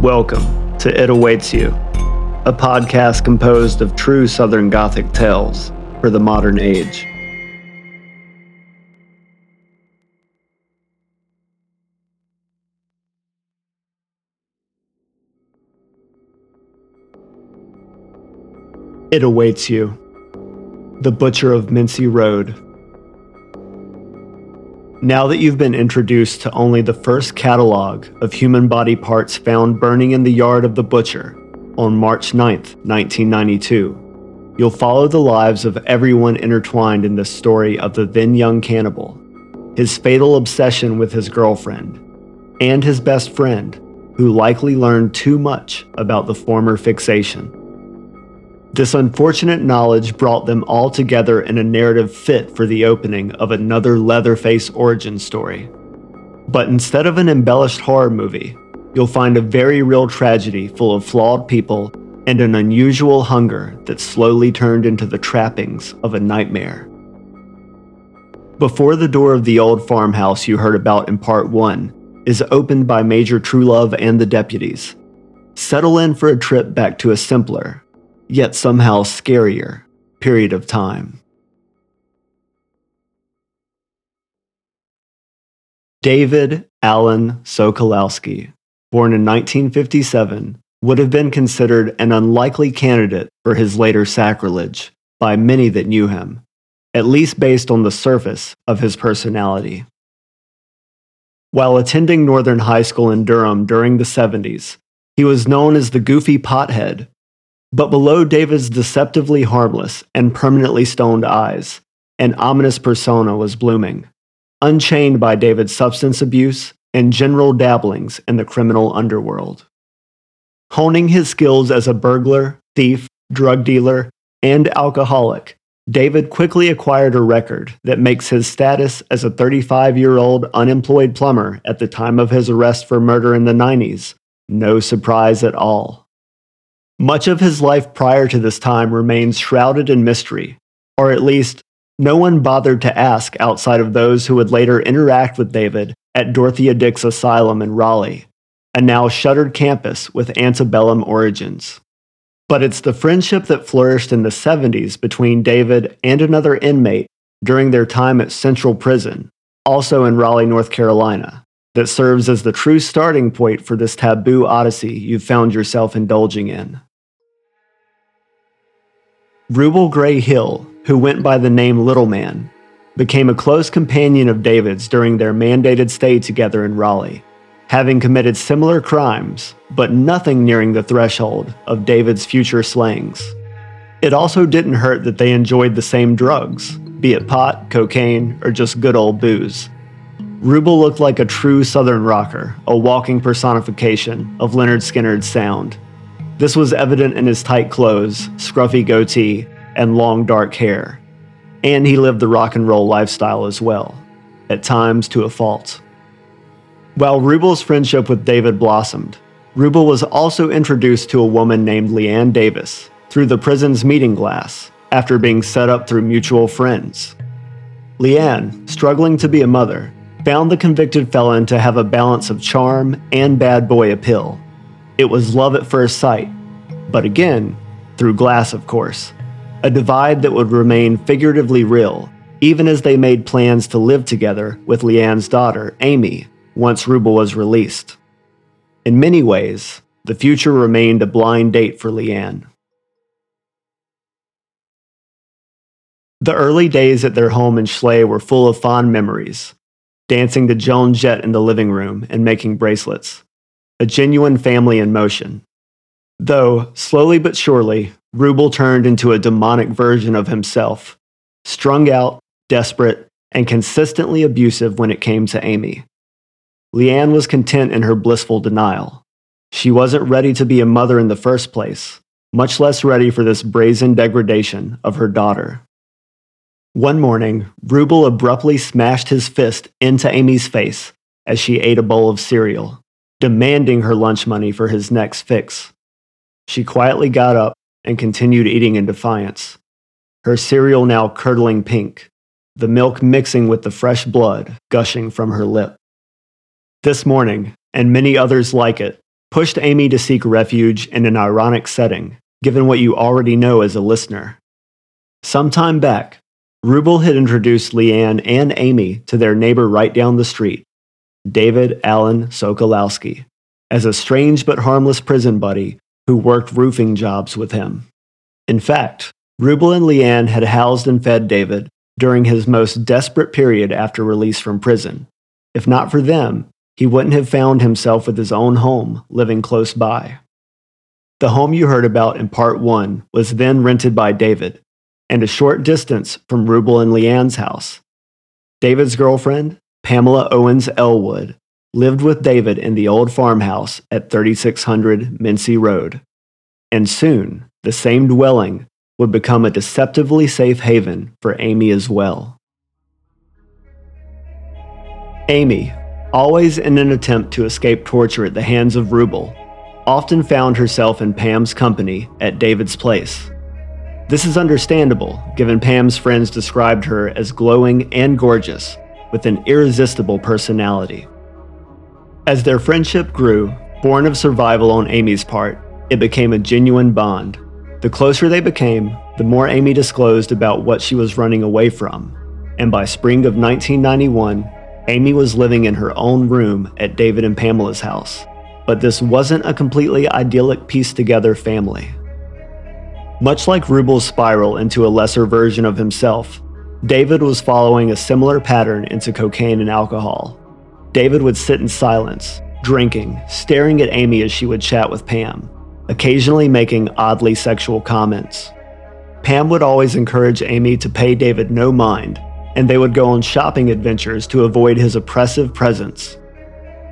Welcome to It Awaits You, a podcast composed of true Southern Gothic tales for the modern age. It Awaits You, The Butcher of Mincey Road. Now that you've been introduced to only the first catalog of human body parts found burning in the yard of the butcher on March 9th, 1992, you'll follow the lives of everyone intertwined in the story of the then young cannibal, his fatal obsession with his girlfriend, and his best friend, who likely learned too much about the former fixation. This unfortunate knowledge brought them all together in a narrative fit for the opening of another Leatherface origin story. But instead of an embellished horror movie, you'll find a very real tragedy full of flawed people and an unusual hunger that slowly turned into the trappings of a nightmare. Before the door of the old farmhouse you heard about in part 1 is opened by Major Truelove and the deputies, settle in for a trip back to a simpler, yet somehow scarier period of time. David Allen Sokolowski, born in 1957, would have been considered an unlikely candidate for his later sacrilege by many that knew him, at least based on the surface of his personality. While attending Northern High School in Durham during the 70s, he was known as the goofy pothead but below David's deceptively harmless and permanently stoned eyes, an ominous persona was blooming, unchained by David's substance abuse and general dabblings in the criminal underworld. Honing his skills as a burglar, thief, drug dealer, and alcoholic, David quickly acquired a record that makes his status as a 35 year old unemployed plumber at the time of his arrest for murder in the 90s no surprise at all. Much of his life prior to this time remains shrouded in mystery, or at least, no one bothered to ask outside of those who would later interact with David at Dorothea Dix Asylum in Raleigh, a now shuttered campus with antebellum origins. But it's the friendship that flourished in the 70s between David and another inmate during their time at Central Prison, also in Raleigh, North Carolina, that serves as the true starting point for this taboo odyssey you've found yourself indulging in. Rubel Gray Hill, who went by the name Little Man, became a close companion of David's during their mandated stay together in Raleigh, having committed similar crimes, but nothing nearing the threshold of David's future slayings. It also didn't hurt that they enjoyed the same drugs, be it pot, cocaine, or just good old booze. Rubel looked like a true Southern rocker, a walking personification of Lynyrd Skynyrd's sound, this was evident in his tight clothes, scruffy goatee, and long dark hair. And he lived the rock and roll lifestyle as well, at times to a fault. While Rubel's friendship with David blossomed, Rubel was also introduced to a woman named Leanne Davis through the prison's meeting glass after being set up through mutual friends. Leanne, struggling to be a mother, found the convicted felon to have a balance of charm and bad boy appeal it was love at first sight, but again, through glass, of course. A divide that would remain figuratively real, even as they made plans to live together with Leanne's daughter, Amy, once Rubel was released. In many ways, the future remained a blind date for Leanne. The early days at their home in Schley were full of fond memories, dancing to Joan Jett in the living room and making bracelets a genuine family in motion. Though, slowly but surely, Rubel turned into a demonic version of himself, strung out, desperate, and consistently abusive when it came to Amy. Leanne was content in her blissful denial. She wasn't ready to be a mother in the first place, much less ready for this brazen degradation of her daughter. One morning, Rubel abruptly smashed his fist into Amy's face as she ate a bowl of cereal demanding her lunch money for his next fix. She quietly got up and continued eating in defiance, her cereal now curdling pink, the milk mixing with the fresh blood gushing from her lip. This morning, and many others like it, pushed Amy to seek refuge in an ironic setting, given what you already know as a listener. Some time back, Rubel had introduced Leanne and Amy to their neighbor right down the street, David Allen Sokolowski, as a strange but harmless prison buddy who worked roofing jobs with him. In fact, Rubel and Leanne had housed and fed David during his most desperate period after release from prison. If not for them, he wouldn't have found himself with his own home living close by. The home you heard about in part one was then rented by David, and a short distance from Rubel and Leanne's house. David's girlfriend, Pamela Owens Elwood, lived with David in the old farmhouse at 3600 Mincey Road. And soon, the same dwelling would become a deceptively safe haven for Amy as well. Amy, always in an attempt to escape torture at the hands of Rubel, often found herself in Pam's company at David's place. This is understandable, given Pam's friends described her as glowing and gorgeous, with an irresistible personality. As their friendship grew, born of survival on Amy's part, it became a genuine bond. The closer they became, the more Amy disclosed about what she was running away from. And by spring of 1991, Amy was living in her own room at David and Pamela's house. But this wasn't a completely idyllic pieced together family. Much like Rubel's spiral into a lesser version of himself, David was following a similar pattern into cocaine and alcohol. David would sit in silence, drinking, staring at Amy as she would chat with Pam, occasionally making oddly sexual comments. Pam would always encourage Amy to pay David no mind, and they would go on shopping adventures to avoid his oppressive presence.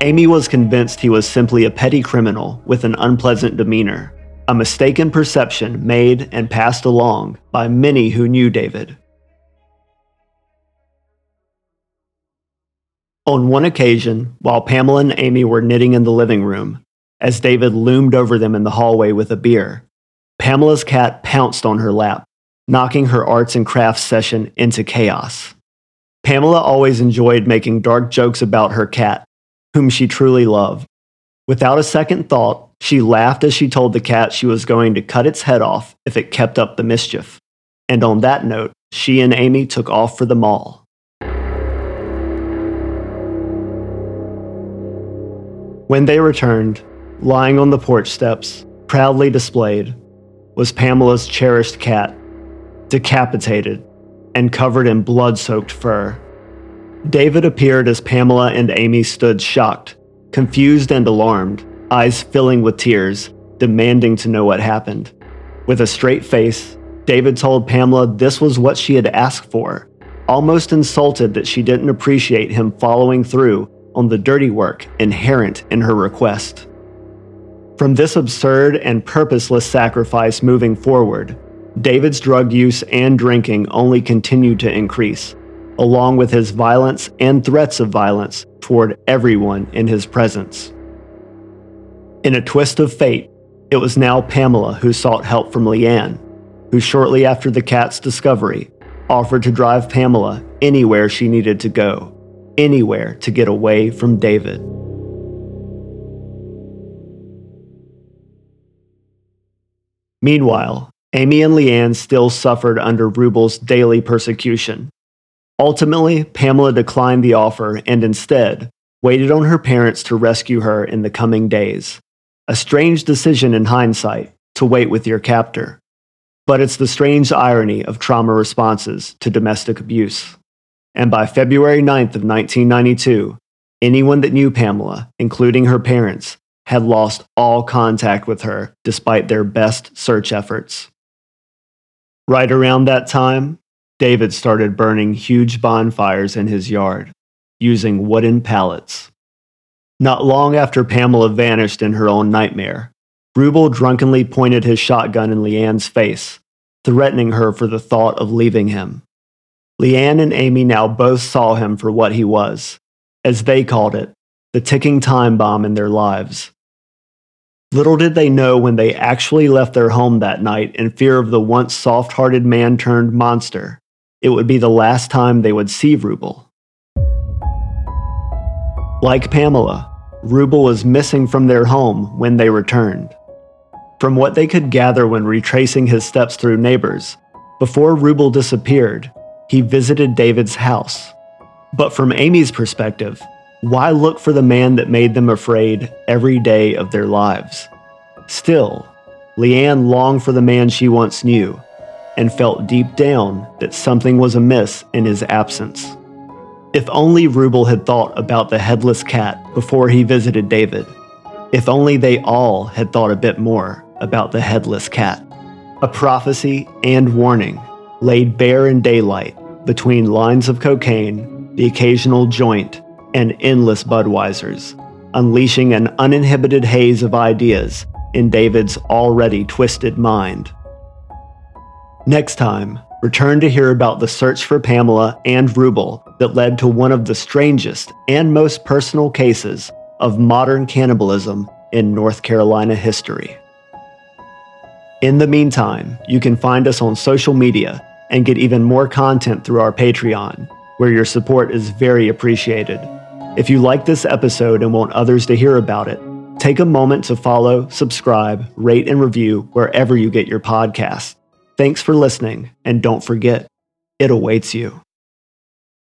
Amy was convinced he was simply a petty criminal with an unpleasant demeanor, a mistaken perception made and passed along by many who knew David. On one occasion, while Pamela and Amy were knitting in the living room, as David loomed over them in the hallway with a beer, Pamela's cat pounced on her lap, knocking her arts and crafts session into chaos. Pamela always enjoyed making dark jokes about her cat, whom she truly loved. Without a second thought, she laughed as she told the cat she was going to cut its head off if it kept up the mischief. And on that note, she and Amy took off for the mall. When they returned, lying on the porch steps, proudly displayed, was Pamela's cherished cat, decapitated and covered in blood soaked fur. David appeared as Pamela and Amy stood shocked, confused, and alarmed, eyes filling with tears, demanding to know what happened. With a straight face, David told Pamela this was what she had asked for, almost insulted that she didn't appreciate him following through on the dirty work inherent in her request. From this absurd and purposeless sacrifice moving forward, David's drug use and drinking only continued to increase, along with his violence and threats of violence toward everyone in his presence. In a twist of fate, it was now Pamela who sought help from Leanne, who shortly after the cat's discovery offered to drive Pamela anywhere she needed to go anywhere to get away from David. Meanwhile, Amy and Leanne still suffered under Rubel's daily persecution. Ultimately, Pamela declined the offer and instead waited on her parents to rescue her in the coming days. A strange decision in hindsight to wait with your captor. But it's the strange irony of trauma responses to domestic abuse and by February 9th of 1992, anyone that knew Pamela, including her parents, had lost all contact with her despite their best search efforts. Right around that time, David started burning huge bonfires in his yard using wooden pallets. Not long after Pamela vanished in her own nightmare, Rubel drunkenly pointed his shotgun in Leanne's face, threatening her for the thought of leaving him. Leanne and Amy now both saw him for what he was, as they called it, the ticking time bomb in their lives. Little did they know when they actually left their home that night in fear of the once soft hearted man turned monster, it would be the last time they would see Rubel. Like Pamela, Rubel was missing from their home when they returned. From what they could gather when retracing his steps through neighbors, before Rubel disappeared, he visited David's house. But from Amy's perspective, why look for the man that made them afraid every day of their lives? Still, Leanne longed for the man she once knew and felt deep down that something was amiss in his absence. If only Rubel had thought about the headless cat before he visited David. If only they all had thought a bit more about the headless cat. A prophecy and warning laid bare in daylight between lines of cocaine, the occasional joint, and endless Budweisers, unleashing an uninhibited haze of ideas in David's already twisted mind. Next time, return to hear about the search for Pamela and Rubel that led to one of the strangest and most personal cases of modern cannibalism in North Carolina history. In the meantime, you can find us on social media and get even more content through our Patreon, where your support is very appreciated. If you like this episode and want others to hear about it, take a moment to follow, subscribe, rate, and review wherever you get your podcasts. Thanks for listening, and don't forget, it awaits you.